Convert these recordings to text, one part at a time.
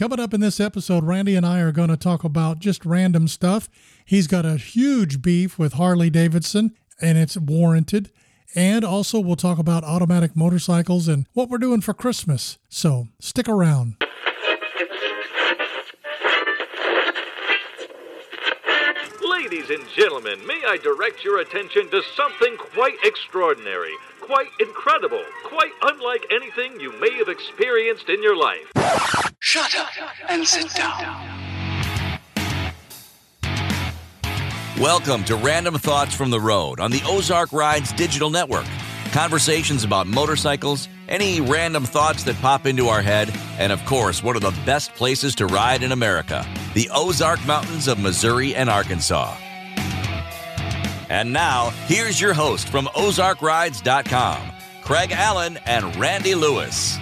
Coming up in this episode, Randy and I are going to talk about just random stuff. He's got a huge beef with Harley Davidson, and it's warranted. And also, we'll talk about automatic motorcycles and what we're doing for Christmas. So stick around. Ladies and gentlemen, may I direct your attention to something quite extraordinary, quite incredible, quite unlike anything you may have experienced in your life. Shut up and sit down. Welcome to Random Thoughts from the Road on the Ozark Rides Digital Network. Conversations about motorcycles, any random thoughts that pop into our head, and of course, one of the best places to ride in America the Ozark Mountains of Missouri and Arkansas. And now, here's your host from OzarkRides.com, Craig Allen and Randy Lewis.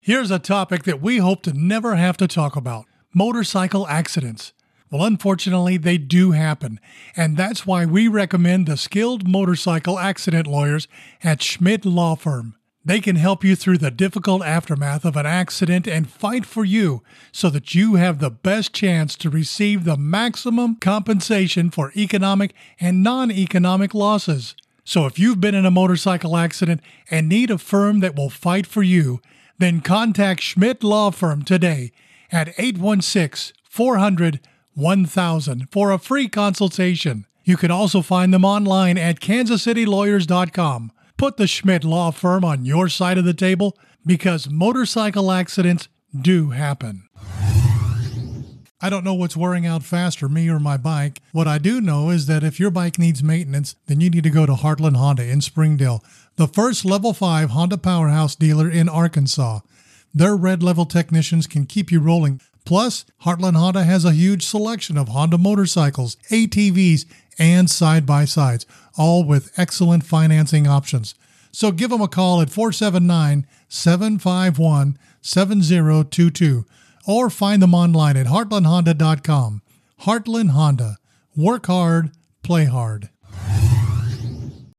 Here's a topic that we hope to never have to talk about motorcycle accidents. Well, unfortunately, they do happen, and that's why we recommend the skilled motorcycle accident lawyers at Schmidt Law Firm. They can help you through the difficult aftermath of an accident and fight for you so that you have the best chance to receive the maximum compensation for economic and non economic losses. So if you've been in a motorcycle accident and need a firm that will fight for you, then contact Schmidt Law Firm today at 816 400 1000 for a free consultation. You can also find them online at kansascitylawyers.com. Put the Schmidt Law Firm on your side of the table because motorcycle accidents do happen. I don't know what's wearing out faster, me or my bike. What I do know is that if your bike needs maintenance, then you need to go to Heartland Honda in Springdale, the first level 5 Honda Powerhouse dealer in Arkansas. Their red level technicians can keep you rolling. Plus, Heartland Honda has a huge selection of Honda motorcycles, ATVs, and side by sides, all with excellent financing options. So give them a call at 479 751 7022 or find them online at heartlandhonda.com. Heartland Honda. Work hard, play hard.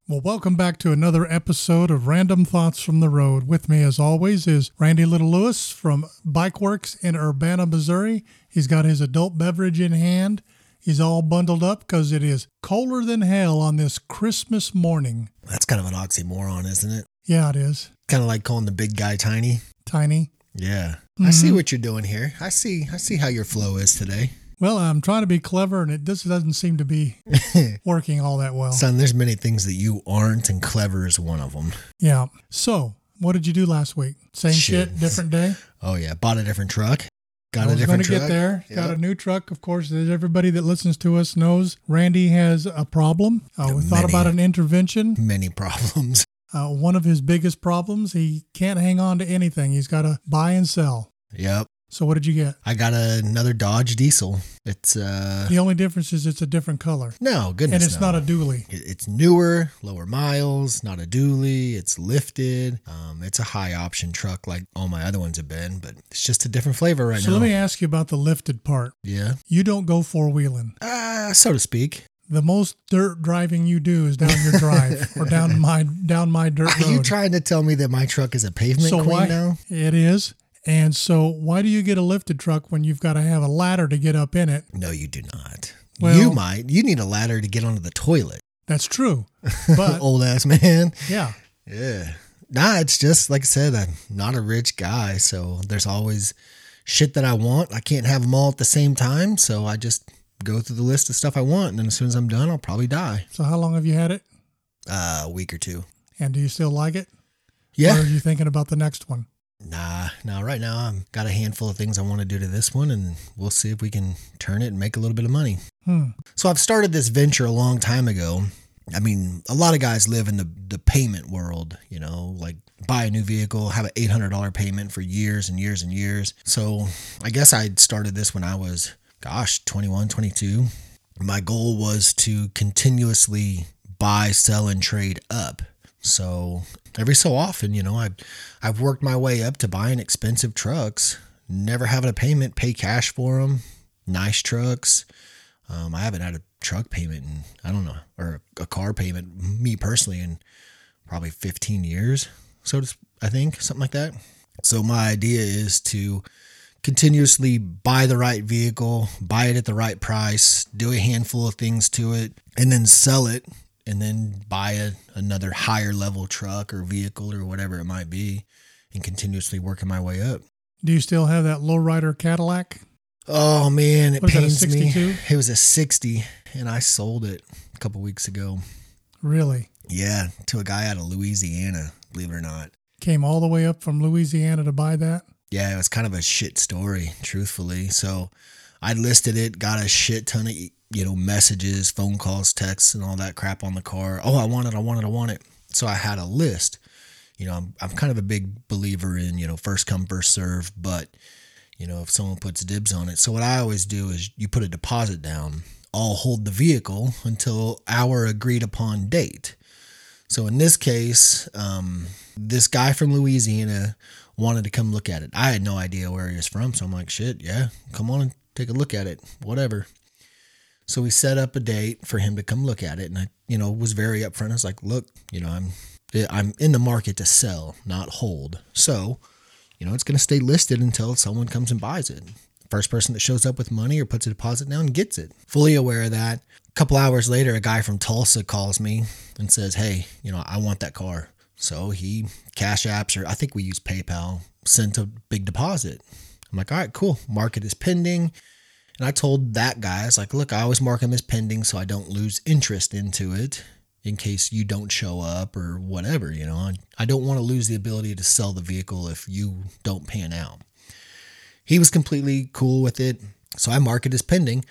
Well, welcome back to another episode of Random Thoughts from the Road. With me, as always, is Randy Little Lewis from Bike Works in Urbana, Missouri. He's got his adult beverage in hand. He's all bundled up because it is colder than hell on this Christmas morning. That's kind of an oxymoron, isn't it? Yeah, it is. Kind of like calling the big guy tiny. Tiny. Yeah. I mm-hmm. see what you're doing here. I see I see how your flow is today. Well, I'm trying to be clever, and it just doesn't seem to be working all that well. Son, there's many things that you aren't and clever is one of them. Yeah. So, what did you do last week? Same shit, Shit. different day. Oh yeah, bought a different truck. Got I was going to get there. Got a new truck, of course. As everybody that listens to us knows, Randy has a problem. Uh, we thought about an intervention. Many problems. Uh, one of his biggest problems, he can't hang on to anything. He's got to buy and sell. Yep. So, what did you get? I got another Dodge Diesel. It's uh The only difference is it's a different color, no goodness. and it's no. not a dually. It- It's newer, lower miles, not a dually. It's lifted. Um, it's a high option truck like all my other ones have been, but it's just a different flavor right So, now. let me ask you about the lifted part. yeah, You don't go four wheeling. uh, so to speak. The most dirt driving you do is down your drive or down my down my dirt Are road. you trying to tell me that my truck is a pavement so queen why now? it is and so why do you get a lifted truck when you've got to have a ladder to get up in it No, you do not. Well- you might. You need a ladder to get onto the toilet. that's true but Old ass man. yeah Yeah. Nah, it's just like I said, I'm not a rich guy, so there's always shit that I want. I can't have them all at the same time, so I just go through the list of stuff I want, and then as soon as I'm done, I'll probably die. so how long have you had it Uh, a week or two. and do you still like it Yeah. or are you thinking about the next one Nah, nah. Right now, I've got a handful of things I want to do to this one, and we'll see if we can turn it and make a little bit of money. hmm. So I've started this venture a long time ago. I mean, a lot of guys live in the, the payment world, you know, like buy a new vehicle, have an $800 payment for years and years and years. So I guess I started this when I was, gosh, 21, 22. My goal was to continuously buy, sell, and trade up. So every so often, you know, I've, I've worked my way up to buying expensive trucks, never having a payment, pay cash for them, nice trucks. Um, I haven't had a truck payment in, I don't know, or a car payment, me personally, in probably 15 years. So to, I think something like that. So my idea is to continuously buy the right vehicle, buy it at the right price, do a handful of things to it, and then sell it, and then buy a, another higher level truck or vehicle or whatever it might be, and continuously working my way up. Do you still have that lowrider Cadillac? Oh man, it is that, a pains me. 62? It was a 60, and I sold it a couple weeks ago. Really? Yeah, to a guy out of Louisiana, believe it or not. Came all the way up from Louisiana to buy that? Yeah, it was kind of a shit story, truthfully. So I listed it, got a shit ton of you know messages, phone calls, texts, and all that crap on the car. Oh, I want it, I want it, I want it. So I had a list. You know, I'm, I'm kind of a big believer in you know first come first serve, but you know if someone puts dibs on it. So what I always do is you put a deposit down. I'll hold the vehicle until our agreed upon date. So in this case, um, this guy from Louisiana wanted to come look at it. I had no idea where he was from, so I'm like, shit, yeah, come on and take a look at it, whatever. So we set up a date for him to come look at it, and I, you know, was very upfront. I was like, look, you know, I'm, I'm in the market to sell, not hold. So, you know, it's going to stay listed until someone comes and buys it. First person that shows up with money or puts a deposit down gets it. Fully aware of that. A couple hours later, a guy from Tulsa calls me and says, Hey, you know, I want that car. So he cash apps, or I think we use PayPal, sent a big deposit. I'm like, all right, cool. Market is pending. And I told that guy, I was like, look, I always mark them as pending so I don't lose interest into it in case you don't show up or whatever. You know, I, I don't want to lose the ability to sell the vehicle if you don't pan out. He was completely cool with it. So I mark it as pending.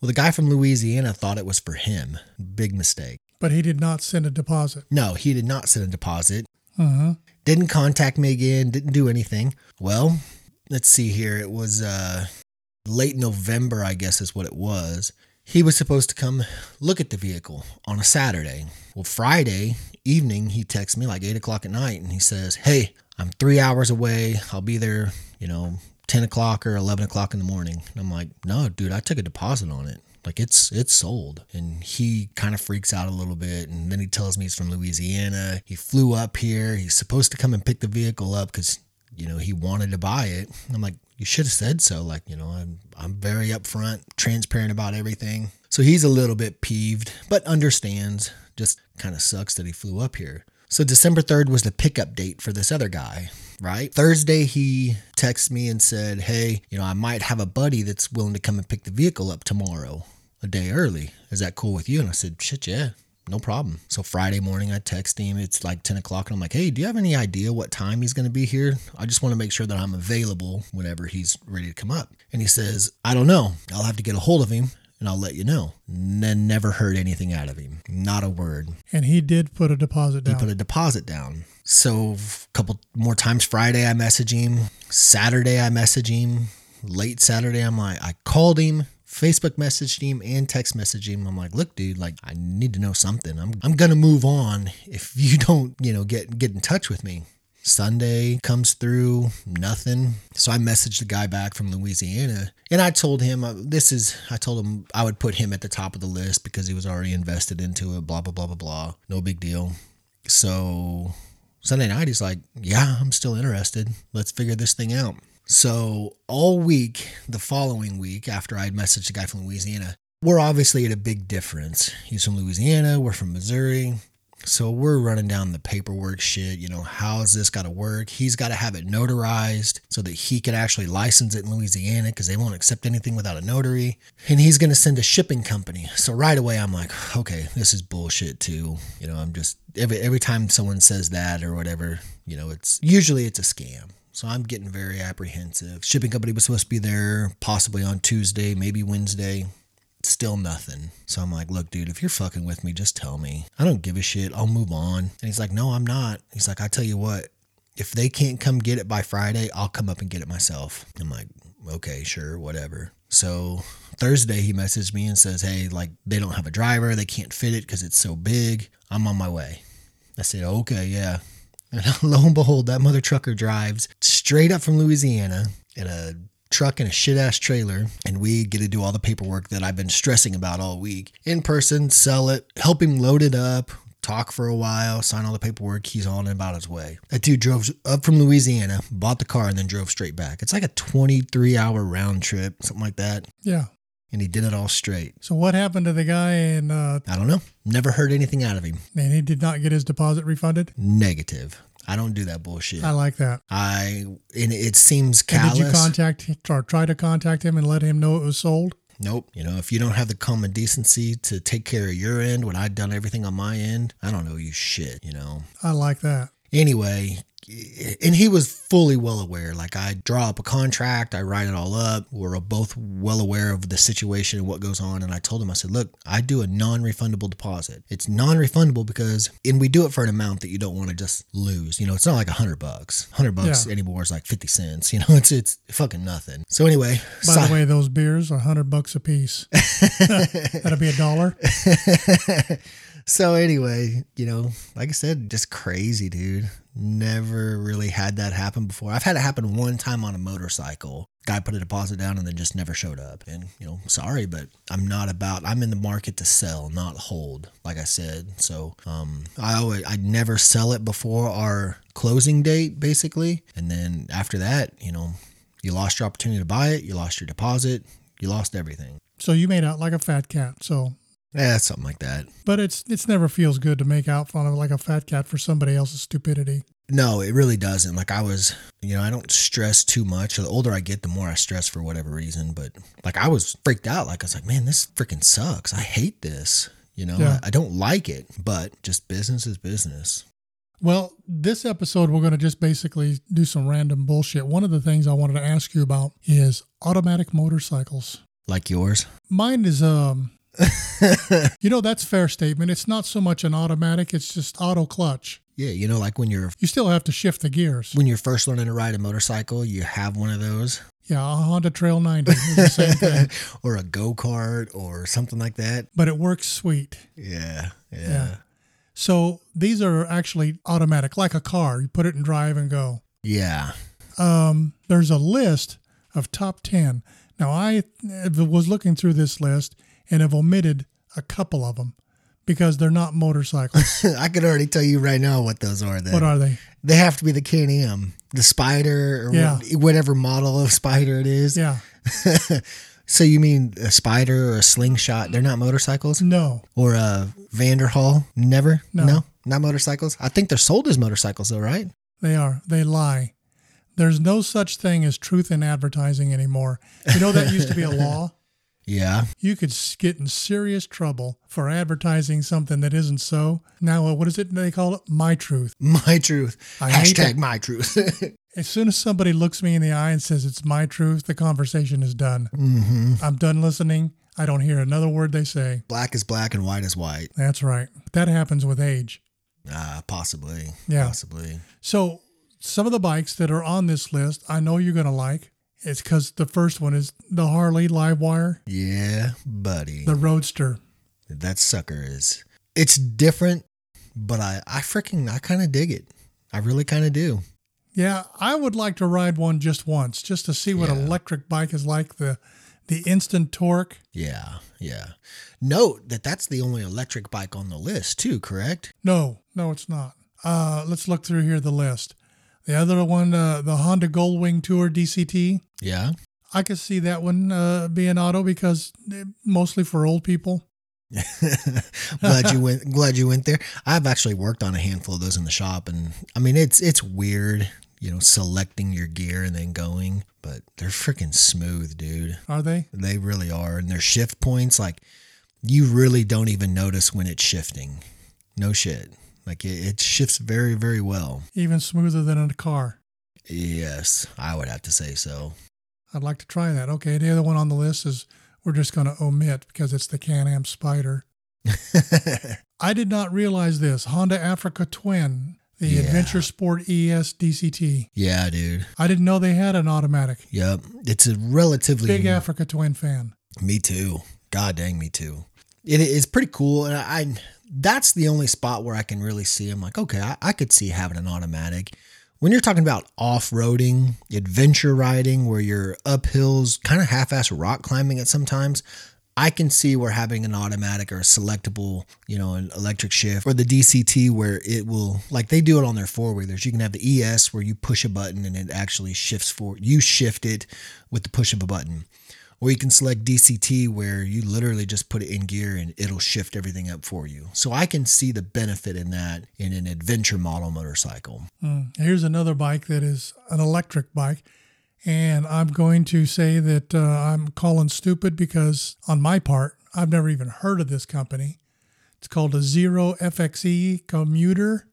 Well, the guy from Louisiana thought it was for him. Big mistake. But he did not send a deposit. No, he did not send a deposit. Uh-huh. Didn't contact me again, didn't do anything. Well, let's see here. It was uh, late November, I guess is what it was. He was supposed to come look at the vehicle on a Saturday. Well, Friday evening, he texts me like 8 o'clock at night and he says, Hey, I'm three hours away. I'll be there, you know, 10 o'clock or 11 o'clock in the morning. And I'm like, No, dude, I took a deposit on it. Like it's it's sold. And he kind of freaks out a little bit. And then he tells me he's from Louisiana. He flew up here. He's supposed to come and pick the vehicle up because you know he wanted to buy it. I'm like, you should have said so. Like, you know, I'm I'm very upfront, transparent about everything. So he's a little bit peeved, but understands. Just kind of sucks that he flew up here. So December 3rd was the pickup date for this other guy, right? Thursday he texted me and said, "Hey, you know, I might have a buddy that's willing to come and pick the vehicle up tomorrow, a day early. Is that cool with you?" And I said, "Shit, yeah." No problem. So Friday morning, I text him. It's like 10 o'clock, and I'm like, hey, do you have any idea what time he's going to be here? I just want to make sure that I'm available whenever he's ready to come up. And he says, I don't know. I'll have to get a hold of him and I'll let you know. And then never heard anything out of him. Not a word. And he did put a deposit down. He put a deposit down. So a couple more times Friday, I message him. Saturday, I message him. Late Saturday, I'm like, I called him. Facebook messaged him and text messaged him. I'm like, look, dude, like I need to know something. I'm I'm gonna move on if you don't, you know, get get in touch with me. Sunday comes through, nothing. So I messaged the guy back from Louisiana and I told him uh, this is, I told him I would put him at the top of the list because he was already invested into it, blah, blah, blah, blah, blah. No big deal. So Sunday night, he's like, yeah, I'm still interested. Let's figure this thing out. So all week, the following week, after I'd messaged the guy from Louisiana, we're obviously at a big difference. He's from Louisiana, we're from Missouri. So we're running down the paperwork shit. You know, how's this got to work? He's got to have it notarized so that he can actually license it in Louisiana because they won't accept anything without a notary. And he's going to send a shipping company. So right away, I'm like, okay, this is bullshit too. You know, I'm just every every time someone says that or whatever, you know, it's usually it's a scam. So I'm getting very apprehensive. Shipping company was supposed to be there possibly on Tuesday, maybe Wednesday still nothing. So I'm like, look, dude, if you're fucking with me, just tell me. I don't give a shit. I'll move on. And he's like, no, I'm not. He's like, I tell you what, if they can't come get it by Friday, I'll come up and get it myself. I'm like, okay, sure, whatever. So Thursday, he messaged me and says, hey, like, they don't have a driver. They can't fit it because it's so big. I'm on my way. I said, okay, yeah. And lo and behold, that mother trucker drives straight up from Louisiana in a truck and a shit ass trailer, and we get to do all the paperwork that I've been stressing about all week in person, sell it, help him load it up, talk for a while, sign all the paperwork. He's on and about his way. That dude drove up from Louisiana, bought the car, and then drove straight back. It's like a 23 hour round trip, something like that. Yeah. And he did it all straight. So what happened to the guy and uh, I don't know. Never heard anything out of him. and he did not get his deposit refunded? Negative. I don't do that bullshit. I like that. I and it seems And callous. did you contact or try to contact him and let him know it was sold? Nope. You know, if you don't have the common decency to take care of your end when I've done everything on my end, I don't know you shit, you know. I like that. Anyway, and he was fully well aware. Like I draw up a contract, I write it all up. We're both well aware of the situation and what goes on. And I told him, I said, look, I do a non-refundable deposit. It's non-refundable because, and we do it for an amount that you don't want to just lose. You know, it's not like a hundred bucks. Hundred bucks Yeah. anymore is like fifty cents. You know, it's it's fucking nothing. So anyway, By si- the way, those beers are hundred bucks a piece. That'll be a dollar. So anyway, you know, like I said, just crazy, dude. Never really had that happen before. I've had it happen one time on a motorcycle. Guy put a deposit down and then just never showed up. And, you know, sorry, but I'm not about I'm in the market to sell, not hold, like I said. So um I always I never sell it before our closing date, basically. And then after that, you know, you lost your opportunity to buy it, you lost your deposit, you lost everything. So you made out like a fat cat. So, Yeah, something like that. but it's it's never feels good to make out fun of like a fat cat for somebody else's stupidity. No, it really doesn't. Like I was, you know, I don't stress too much. The older I get, the more I stress for whatever reason. But like I was freaked out. Like I was like, man, this freaking sucks. I hate this. You know, Yeah. I, I don't like it. But just business is business. Well, this episode we're going to just basically do some random bullshit. One of the things I wanted to ask you about is automatic motorcycles. Like yours. Mine is um you know that's fair statement. It's not so much an automatic, it's just auto clutch. Yeah, you know, like when you're You still have to shift the gears. when you're first learning to ride a motorcycle, you have one of those, Yeah, a Honda Trail 90 is the same thing, or a go kart, or something like that. but it works sweet. Yeah, yeah, Yeah. So these are actually automatic, like a car. You put it in drive and go. yeah. Um, there's a list of top 10. Now, I was looking through this list and have omitted a couple of them because they're not motorcycles. I can already tell you right now what those are. Then what are they? they have to be the Can Am, the Spyder, or Yeah. whatever model of Spyder it is. Yeah. So you mean a Spyder or a Slingshot? They're not motorcycles, No. or a Vanderhall? Never. No. not motorcycles. I think they're sold as motorcycles, though, right? They are. They lie. There's no such thing as truth in advertising anymore. You know that used to be a law. Yeah. You could get in serious trouble for advertising something that isn't so. Now, uh, what is it they call it? My truth. My truth. I Hashtag my truth. As soon as somebody looks me in the eye and says it's my truth, the conversation is done. hmm I'm done listening. I don't hear another word they say. Black is black and white is white. That's right. That happens with age. Ah, possibly. Yeah. Possibly. So, some of the bikes that are on this list, I know you're going to like. It's because the first one is the Harley Livewire, Yeah, buddy. the Roadster. that sucker is. It's different, but I, I freaking, I kind of dig it. I really kind of do. Yeah, I would like to ride one just once, just to see what Yeah. an electric bike is like. The the instant torque. Yeah, yeah. Note that that's the only electric bike on the list, too, correct? No, no, it's not. Uh, let's look through here the list. The other one, uh, the Honda Goldwing Tour DCT. Yeah. I could see that one uh, being auto because mostly for old people. glad you went glad you went there. I've actually worked on a handful of those in the shop and I mean it's it's weird, you know, selecting your gear and then going, but they're freaking smooth, dude. Are they? They really are. And their shift points, like you really don't even notice when it's shifting. No shit. Like it, it shifts very, very well. Even smoother than in a car. Yes, I would have to say so. I'd like to try that. Okay, the other one on the list is we're just going to omit because it's the Can-Am Spyder. I did not realize this. Honda Africa Twin, the Yeah. Adventure Sport ES DCT. yeah, dude. I didn't know they had an automatic. Yep. It's a relatively Big Africa Twin fan. Me too. God dang, me too. It is pretty cool, and I, I that's the only spot where I can really see. I'm like, okay, I, I could see having an automatic. When you're talking about off roading, adventure riding, where you're up hills, kind of half ass rock climbing at sometimes, I can see where having an automatic or a selectable, you know, an electric shift or the DCT where it will, like they do it on their four wheelers. You can have the ES where you push a button and it actually shifts for you shift it with the push of a button. Or you can select DCT where you literally just put it in gear and it'll shift everything up for you. So I can see the benefit in that in an adventure model motorcycle. Here's another bike that is an electric bike. And I'm going to say that uh, I'm calling stupid because, on my part, I've never even heard of this company. It's called a Zero FXE commuter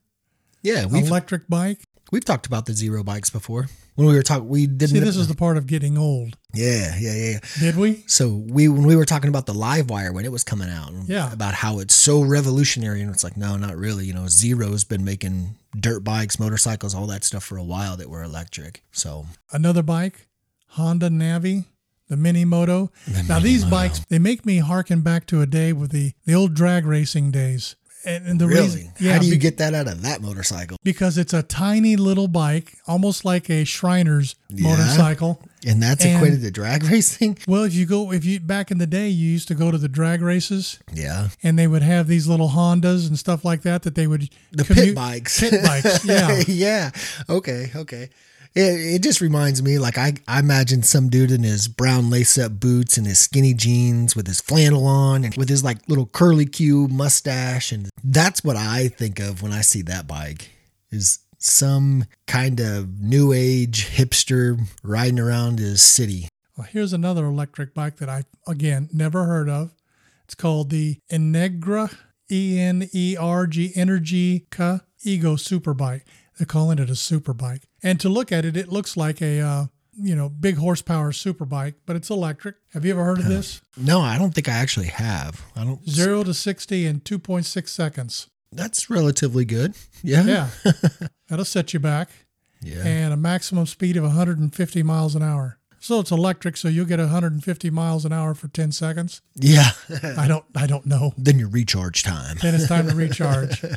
Yeah, electric bike. We've talked about the zero bikes before. When we were talking, we didn't. See, this is the part of getting old. yeah, yeah, yeah. Did we? So we when we were talking about the live wire when it was coming out, Yeah. about how it's so revolutionary, and it's like no, not really. You know, Zero's been making dirt bikes, motorcycles, all that stuff for a while that were electric. So Another bike, Honda Navi, the Mini Moto. now these bikes, they make me harken back to a day with the the old drag racing days. And, the really, reason, yeah, how do you be- get that out of that motorcycle? because it's a tiny little bike, almost like a Shriner's motorcycle. And that's And- equated to drag racing. Well, if you go, if you back in the day, you used to go to the drag races, Yeah, and they would have these little Hondas and stuff like that that they would the commute- pit bikes. Pit bikes, yeah. yeah. Okay. Okay. It, it just reminds me, like I, I imagine some dude in his brown lace-up boots and his skinny jeans with his flannel on and with his like little curly cue mustache, and that's what I think of when I see that bike. Is some kind of new age hipster riding around his city. Well, here's another electric bike that I again never heard of. It's called the Enegra E N E R G Energica Ego Superbike. They're calling it a super bike. And to look at it, it looks like a uh, you know big horsepower super bike, but it's electric. Have you ever heard of this? No, I don't think I actually have. I don't. Zero to sixty in two point six seconds. That's relatively good. Yeah. Yeah, that'll set you back. Yeah. and a maximum speed of 150 miles an hour. So it's electric, so you'll get 150 miles an hour for 10 seconds. Yeah. I don't I don't know. then your recharge time. Then it's time to recharge.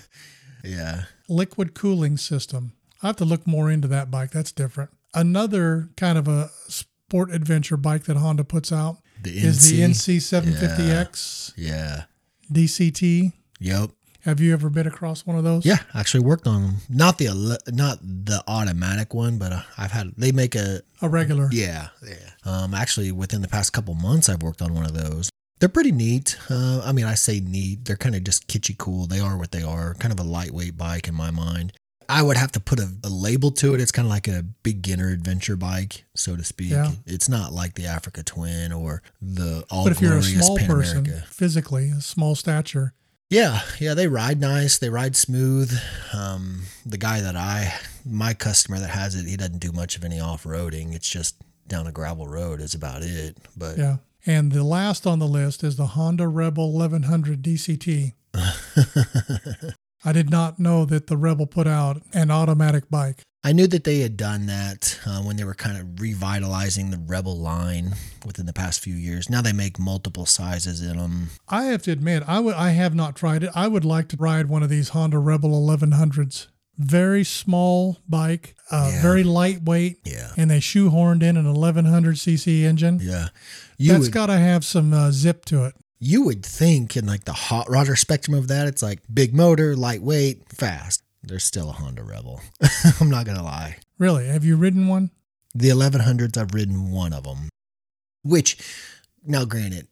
Yeah. Liquid cooling system. I have to look more into that bike. That's different. Another kind of a sport adventure bike that Honda puts out The is the NC. NC750X Yeah. DCT. Yep. Have you ever been across one of those? Yeah, actually worked on them. Not the not the automatic one, but uh, I've had they make a A regular. yeah yeah. Um, actually within the past couple months, I've worked on one of those. They're pretty neat. Uh, I mean, I say neat. They're kind of just kitschy cool. They are what they are. Kind of a lightweight bike in my mind. I would have to put a, a label to it. It's kind of like a beginner adventure bike, so to speak. Yeah. It's not like the Africa Twin or the All But if you're a small Pan person, America. physically, a small stature, Yeah, yeah, they ride nice. They ride smooth. Um, the guy that I, my customer that has it, he doesn't do much of any off roading. It's just down a gravel road is about it. But Yeah. And the last on the list is the Honda Rebel 1100 DCT. I did not know that the Rebel put out an automatic bike. I knew that they had done that uh, when they were kind of revitalizing the Rebel line within the past few years. Now they make multiple sizes in them. I have to admit, I would I have not tried it. I would like to ride one of these Honda Rebel 1100s. Very small bike, uh, Yeah. very lightweight, Yeah, and they shoehorned in an 1100 cc engine. yeah. You That's got to have some uh, zip to it. you would think in like the hot rodder spectrum of that, it's like big motor, lightweight, fast. There's still a Honda Rebel. I'm not gonna lie. Really, have you ridden one? The 1100s, I've ridden one of them. Which, now granted,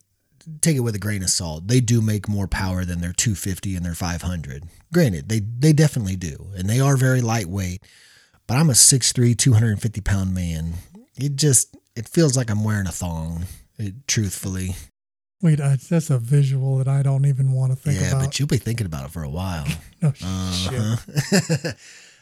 take it with a grain of salt. They do make more power than their 250 and their 500. Granted, they they definitely do, and they are very lightweight. But I'm a 6'3", 250 pound man. It just it feels like I'm wearing a thong. It, truthfully, Wait, I, that's a visual that I don't even want to think yeah, about. Yeah, but you'll be thinking about it for a while. no shit. Uh-huh.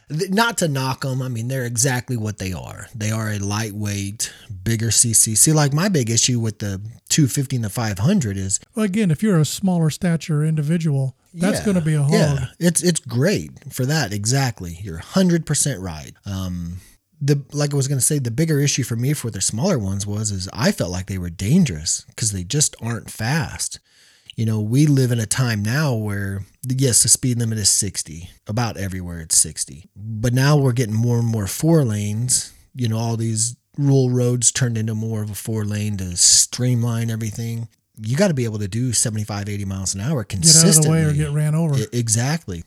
Not to knock them. I mean, they're exactly what they are. They are a lightweight, bigger CC. See, like my big issue with the 250 and the 500 is Well, again, if you're a smaller stature individual, that's yeah, going to be a hog. Yeah, it's it's great for that. Exactly, you're 100 percent right. Um, the like I was gonna say, the bigger issue for me for the smaller ones was is I felt like they were dangerous because they just aren't fast. You know, we live in a time now where yes, the speed limit is 60. About everywhere it's 60. But now we're getting more and more four lanes. You know, all these rural roads turned into more of a four lane to streamline everything. you got to be able to do 75, 80 miles an hour consistently. Get out of the way or get ran over. E- exactly.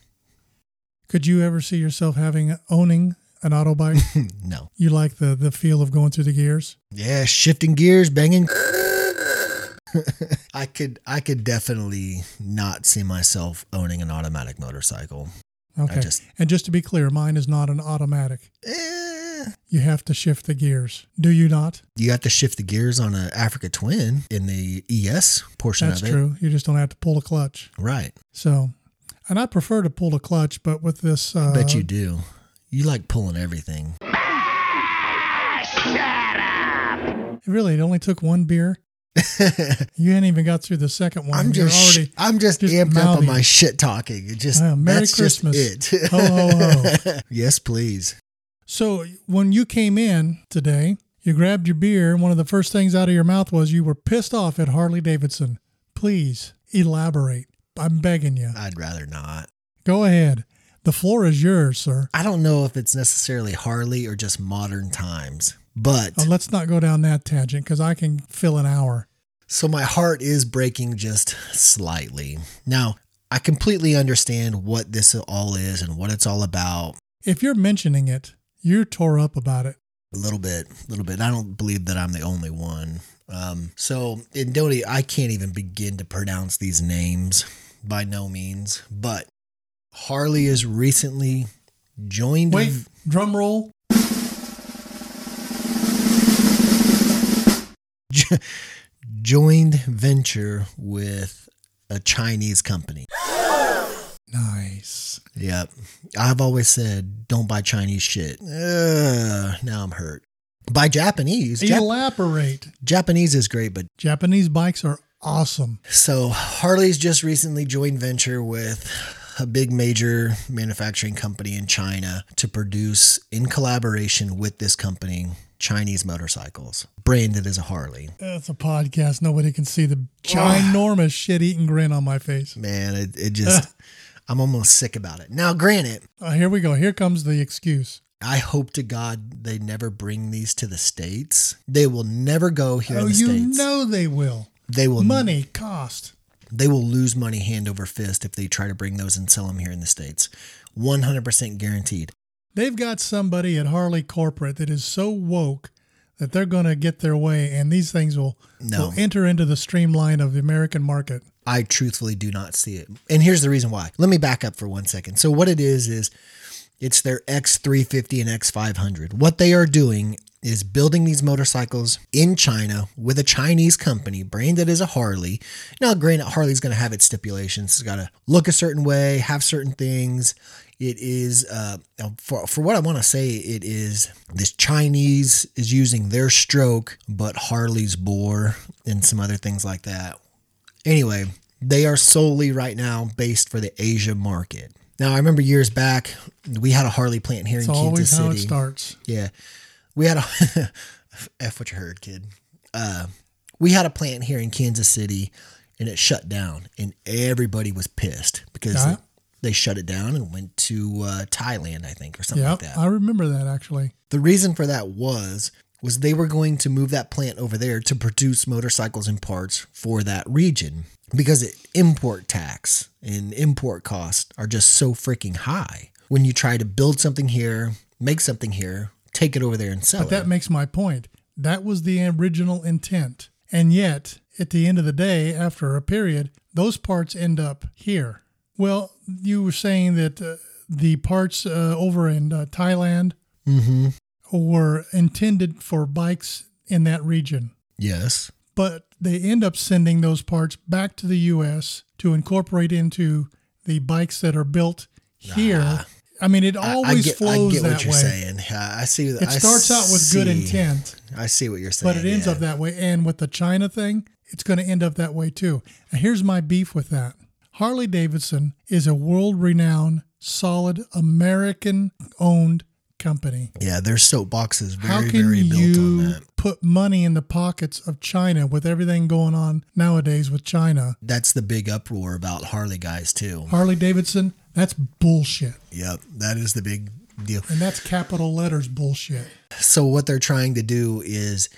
Could you ever see yourself having owning an auto bike? No. you like the the feel of going through the gears? Yeah, shifting gears, banging. I could I could definitely not see myself owning an automatic motorcycle. Okay. just- and just to be clear, mine is not an automatic. Eh, You have to shift the gears. Do you not? you have to shift the gears on an Africa Twin in the ES portion That's of it. true. You just don't have to pull the clutch. Right. So, and I prefer to pull the clutch, but with this, uh, I bet you do. You like pulling everything. Shut up. Really, it only took one beer. you hadn't even got through the second one. I'm You're just already. I'm just, just amped up on my shit talking. It just Uh, Merry that's Christmas. just it. Ho, ho, ho. yes, please. So when you came in today, you grabbed your beer, and one of the first things out of your mouth was you were pissed off at Harley Davidson. Please elaborate. I'm begging you. I'd rather not. Go ahead. The floor is yours, sir. I don't know if it's necessarily Harley or just modern times, but Uh, let's not go down that tangent because I can fill an hour. so my heart is breaking just slightly. Now, I completely understand what this all is and what it's all about. If you're mentioning it, you're tore up about it. A little bit, a little bit. I don't believe that I'm the only one. Um, so, in Dodie, I can't even begin to pronounce these names by no means, but Harley has recently joined. Wait, drum roll. joined venture with a Chinese company. Nice. Yep. I've always said don't buy Chinese shit. Uh, now I'm hurt. Buy Japanese. Jap- Japanese is great, but Japanese bikes are awesome. so Harley's just recently joined venture with a big major manufacturing company in China to produce in collaboration with this company Chinese motorcycles branded as a Harley. That's a podcast. Nobody can see the ginormous shit eating grin on my face. Man, it, it just I'm almost sick about it. Now, granted, Uh, here we go. Here comes the excuse. I hope to God they never bring these to the states. They will never go here Oh, in the you states. know they will. they will Money, cost. They will lose money hand over fist if they try to bring those and sell them here in the states. 100% guaranteed. They've got somebody at Harley Corporate that is so woke that they're going to get their way, and these things will, No. will enter into the streamline of the American market. I truthfully do not see it. And here's the reason why. Let me back up for one second. So what it is is it's their X350 and X500. What they are doing is building these motorcycles in China with a Chinese company branded as a Harley. Now, granted, Harley's going to have its stipulations. It's got to look a certain way, have certain things. It is, uh, for, for what I want to say, it is this Chinese is using their stroke, but Harley's bore and some other things like that. Anyway, they are solely right now based for the Asia market. Now, I remember years back, we had a Harley plant here It's in Kansas always City. how it starts. Yeah. We had a F what you heard, kid. Uh we had a plant here in Kansas City and it shut down and everybody was pissed because Yeah. They shut it down and went to uh, Thailand, I think, or something Yeah, like that. I remember that actually. The reason for that was was they were going to move that plant over there to produce motorcycles and parts for that region because it, import tax and import costs are just so freaking high. When you try to build something here, make something here, take it over there and sell But it. that makes my point. That was the original intent. And yet, at the end of the day, after a period, those parts end up here. Well, you were saying that uh, the parts uh, over in uh, Thailand mm-hmm. were intended for bikes in that region, Yes. but they end up sending those parts back to the U.S. to incorporate into the bikes that are built here. I mean, it always I get, flows I get that what you're way. saying. I see. That. It starts out with good intent. I see what you're saying. But it ends yeah. up that way. And with the China thing, it's going to end up that way too. And here's my beef with that Harley Davidson is a world renowned, solid, American owned company. Yeah, their soapbox is very, How can very built on you that. put money in the pockets of China with everything going on nowadays with China? That's the big uproar about Harley guys too. Harley Davidson, that's bullshit. Yep, that is the big deal. And that's capital letters bullshit. So what they're trying to do is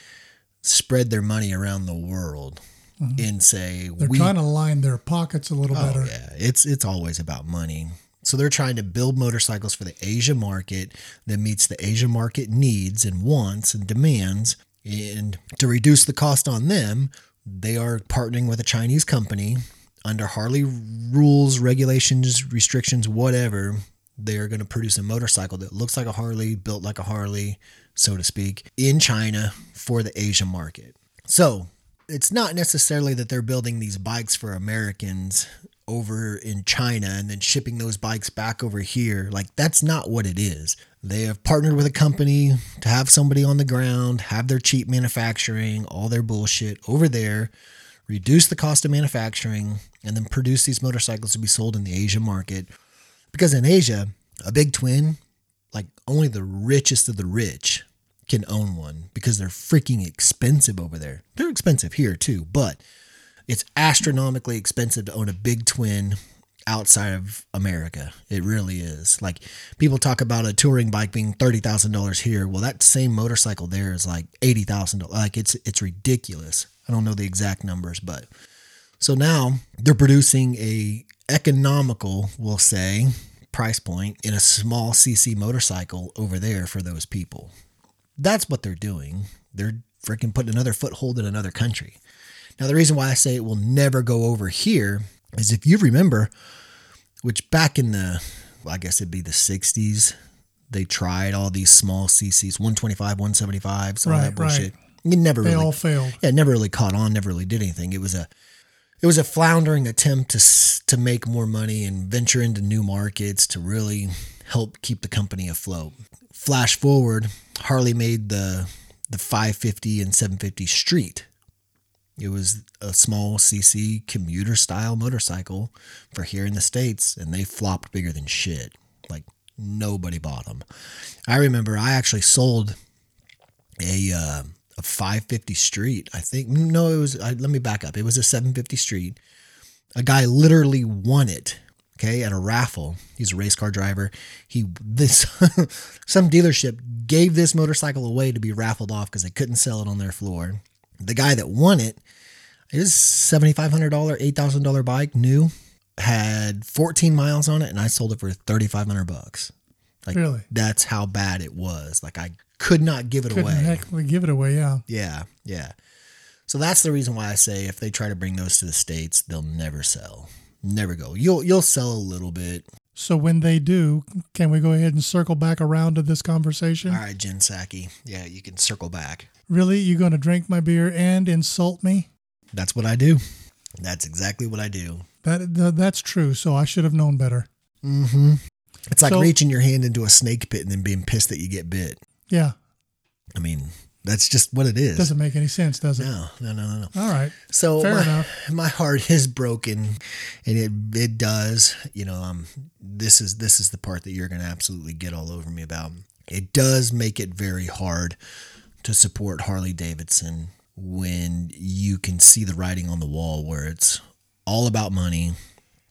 spread their money around the world. Mm-hmm. and say They're we trying to line their pockets a little Oh better. yeah, it's it's always about money. So they're trying to build motorcycles for the Asia market that meets the Asia market needs and wants and demands. And to reduce the cost on them, they are partnering with a Chinese company under Harley rules, regulations, restrictions, whatever. They are going to produce a motorcycle that looks like a Harley, built like a Harley, so to speak, in China for the Asia market. So it's not necessarily that they're building these bikes for Americans over in China and then shipping those bikes back over here. Like, that's not what it is. They have partnered with a company to have somebody on the ground, have their cheap manufacturing, all their bullshit over there, reduce the cost of manufacturing, and then produce these motorcycles to be sold in the Asia market. Because in Asia, a big twin, like only the richest of the rich can own one because they're freaking expensive over there. They're expensive here too, but it's astronomically expensive to own a big twin outside of America. It really is. Like people talk about a touring bike being thirty thousand dollars here. Well, that same motorcycle there is like eighty thousand dollars. Like it's it's ridiculous. I don't know the exact numbers, but so now they're producing a economical, we'll say, price point in a small CC motorcycle over there for those people. That's what they're doing. They're freaking putting another foothold in another country. Now, the reason why I say it will never go over here is if you remember, which back in the, well, I guess it'd be the 60s, they tried all these small CCs, 125, 175s, all Right, that bullshit. right. It never They really all failed. yeah, it never really caught on, never really did anything. It was a it was a floundering attempt to s- to make more money and venture into new markets to really help keep the company afloat. Flash forward, Harley made the the 550 and 750 Street. It was a small CC commuter style motorcycle for here in the states, and they flopped bigger than shit. Like nobody bought them. I remember I actually sold a uh, a 550 Street. I think no, it was. I, let me back up. It was a 750 Street. A guy literally won it. Okay, at a raffle. He's a race car driver. He this some dealership gave this motorcycle away to be raffled off because they couldn't sell it on their floor. The guy that won it, it was seventy five hundred dollar, eight thousand dollar bike, new, had fourteen miles on it, and I sold it for thirty five hundred bucks. Like Really? that's how bad it was. Like I could not give it Couldn't away. heck give it away. Yeah. Yeah, yeah. So that's the reason why I say if they try to bring those to the states, they'll never sell. Never go. You'll you'll sell a little bit. So when they do, can we go ahead and circle back around to this conversation? All right, Jen Psaki. Yeah, you can circle back. Really, you're going to drink my beer and insult me? That's what I do. That's exactly what I do. That th- that's true. So I should have known better. Mm-hmm. It's like So- reaching your hand into a snake pit and then being pissed that you get bit. Yeah, I mean, that's just what it is. doesn't make any sense, does it? no, no, no, no, no. All right. So Fair my, enough. my heart is broken, and it it does. You know, um, this is this is the part that you're going to absolutely get all over me about. It does make it very hard to support Harley Davidson when you can see the writing on the wall, where it's all about money.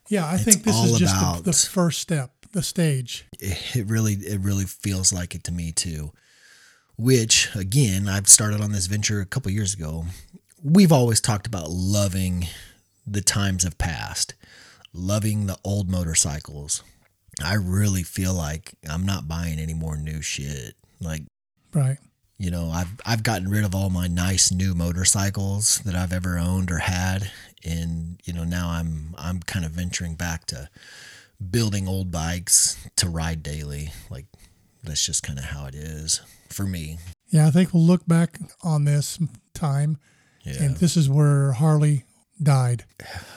Yeah, I It's think this is just about- the, the first step, the stage. It really it really feels like it to me too. Which again, I've started on this venture a couple years ago. We've always talked about loving the times of past, loving the old motorcycles. I really feel like I'm not buying any more new shit. Like, Right. you know, I've I've gotten rid of all my nice new motorcycles that I've ever owned or had and you know, now I'm I'm kind of venturing back to building old bikes to ride daily. Like that's just kind of how it is for me. Yeah, I think we'll look back on this time, Yeah. and this is where Harley died.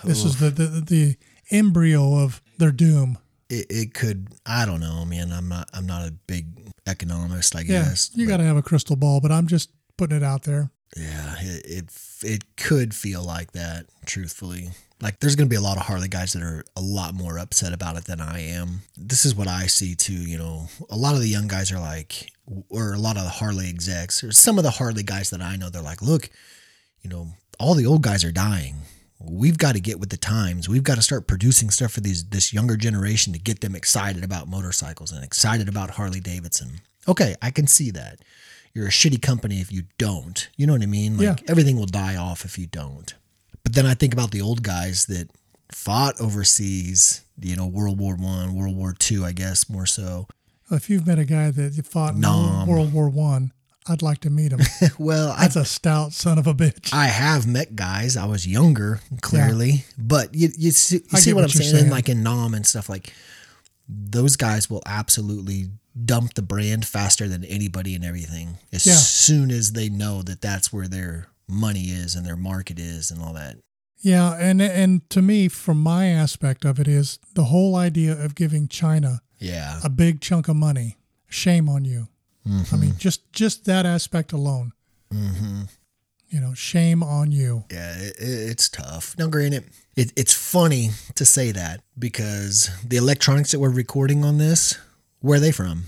This is the, the the embryo of their doom. it, it could I don't know, man. I'm not I'm not a big economist, I Yeah, guess. you got to have a crystal ball, but I'm just putting it out there. Yeah, it, it it could feel like that, truthfully. Like there's going to be a lot of Harley guys that are a lot more upset about it than I am. This is what I see too, you know. A lot of the young guys are like or a lot of the Harley execs or some of the Harley guys that I know they're like, "Look, you know, all the old guys are dying. We've got to get with the times. We've got to start producing stuff for these this younger generation to get them excited about motorcycles and excited about Harley Davidson." Okay, I can see that. You're a shitty company if you don't. You know what I mean? Like Yeah. everything will die off if you don't. But then I think about the old guys that fought overseas, you know, World War One, World War Two, I guess more so. If you've met a guy that fought in Nom. World War One, I'd like to meet him. Well, I That's a stout son of a bitch. I have met guys. I was younger, clearly, but you you see, you see what, what I'm saying? saying. Like in Nam and stuff like those guys will absolutely dump the brand faster than anybody and everything as Yeah. soon as they know that that's where their money is and their market is and all that. Yeah, and and to me, from my aspect of it, is the whole idea of giving China Yeah. a big chunk of money. Shame on you. I mean, just just that aspect alone. Mm-hmm. You know, shame on you. Yeah, it, it- it's tough. Now, granted, it, it's funny to say that because the electronics that we're recording on this, where are they from?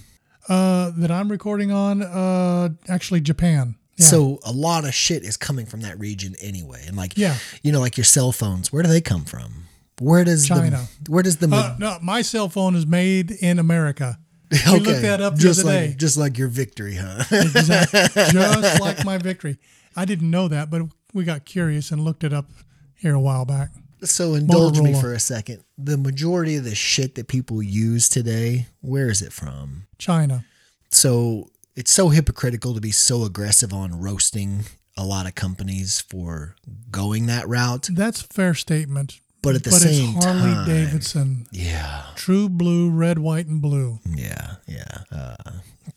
Uh, that I'm recording on, uh, actually Japan. Yeah. So a lot of shit is coming from that region anyway. And like, Yeah. you know, like your cell phones, where do they come from? Where does China. The, where does the Uh, no, my cell phone is made in America. We looked that up the just other like day. just like your victory, huh? Exactly. just like my victory. I didn't know that, but we got curious and looked it up here a while back. so indulge me for a second. The majority of the shit that people use today, where is it from? China. so it's so hypocritical to be so aggressive on roasting a lot of companies for going that route. That's a fair statement. But at the but same it's Harley time- Davidson, Yeah, true blue, red, white, and blue. yeah, yeah. Uh,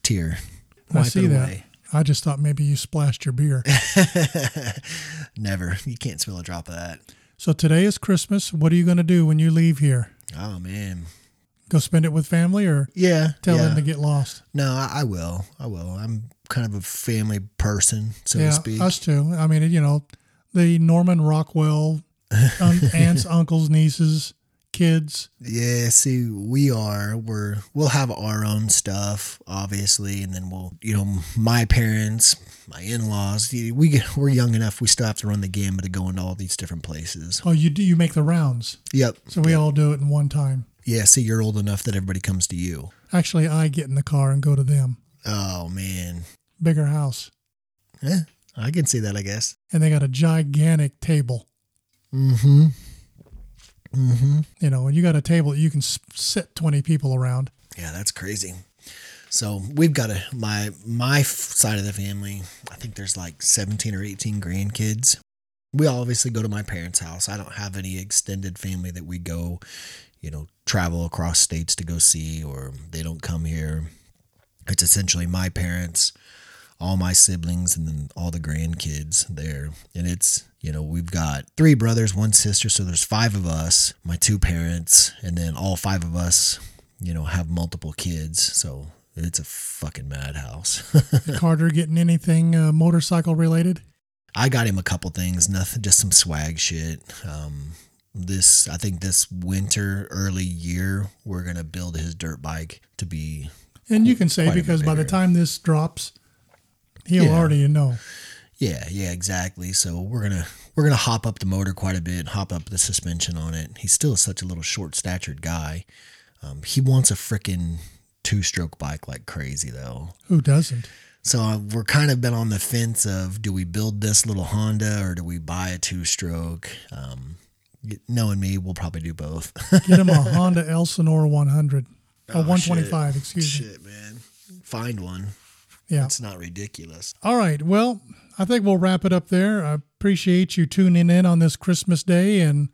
tear. I Wipe see that. away. I just thought maybe you splashed your beer. Never. You can't spill a drop of that. so today is Christmas. What are you going to do when you leave here? Oh man. Go spend it with family or Yeah. tell yeah. them to get lost? No, I, I will. I will. I'm kind of a family person, so yeah, to speak. us too. I mean, you know, the Norman Rockwell un- aunts, uncles, nieces, kids. Yeah, see, we are. We're we'll have our own stuff, obviously, and then we'll, you know, my parents, my in-laws. We get, we're young enough. We still have to run the gamut of going to all these different places. Oh, you do you make the rounds, Yep. so we all do it in one time. Yeah. See, you're old enough that everybody comes to you. Actually, I get in the car and go to them. Oh man. Bigger house, Yeah, I can see that. I guess. and they got a gigantic table. Mm-hmm. Mm-hmm. You know, and you got a table that you can sit twenty people around. Yeah, that's crazy. So we've got a my my side of the family. I think there's like 17 or 18 grandkids. We obviously go to my parents' house. I don't have any extended family that we go, you know, travel across states to go see, or they don't come here. It's essentially my parents, all my siblings, and then all the grandkids there. And it's, you know, we've got three brothers, one sister. So there's five of us, my two parents, and then all five of us, you know, have multiple kids. So it's a fucking madhouse. Carter getting anything uh, motorcycle related? I got him a couple things, nothing, just some swag shit. Um, this, I think this winter, early year, we're going to build his dirt bike to be And you can say Quite a bit because by the time this drops, he'll Yeah. already know. Yeah, yeah, exactly. So we're gonna we're gonna hop up the motor quite a bit, hop up the suspension on it. He's still such a little short statured guy. Um, he wants a freaking two stroke bike like crazy though. Who doesn't? So uh, we're kind of been on the fence of do we build this little Honda or do we buy a two stroke? Um, knowing me, we'll probably do both. Get him a Honda Elsinore 100. Oh, a 125, excuse me. Shit, man, find one. Yeah. It's not ridiculous. All right. Well, I think we'll wrap it up there. I appreciate you tuning in on this Christmas day. And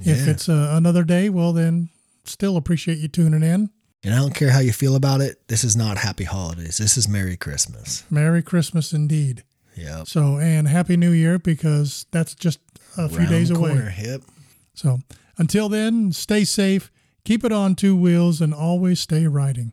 if Yeah. it's uh, another day, well, then still appreciate you tuning in. And I don't care how you feel about it. This is not Happy Holidays. This is Merry Christmas. Merry Christmas indeed. Yep. So, and Happy New Year because that's just a few Round days the away. corner, Yep. So, until then, stay safe, keep it on two wheels, and always stay riding.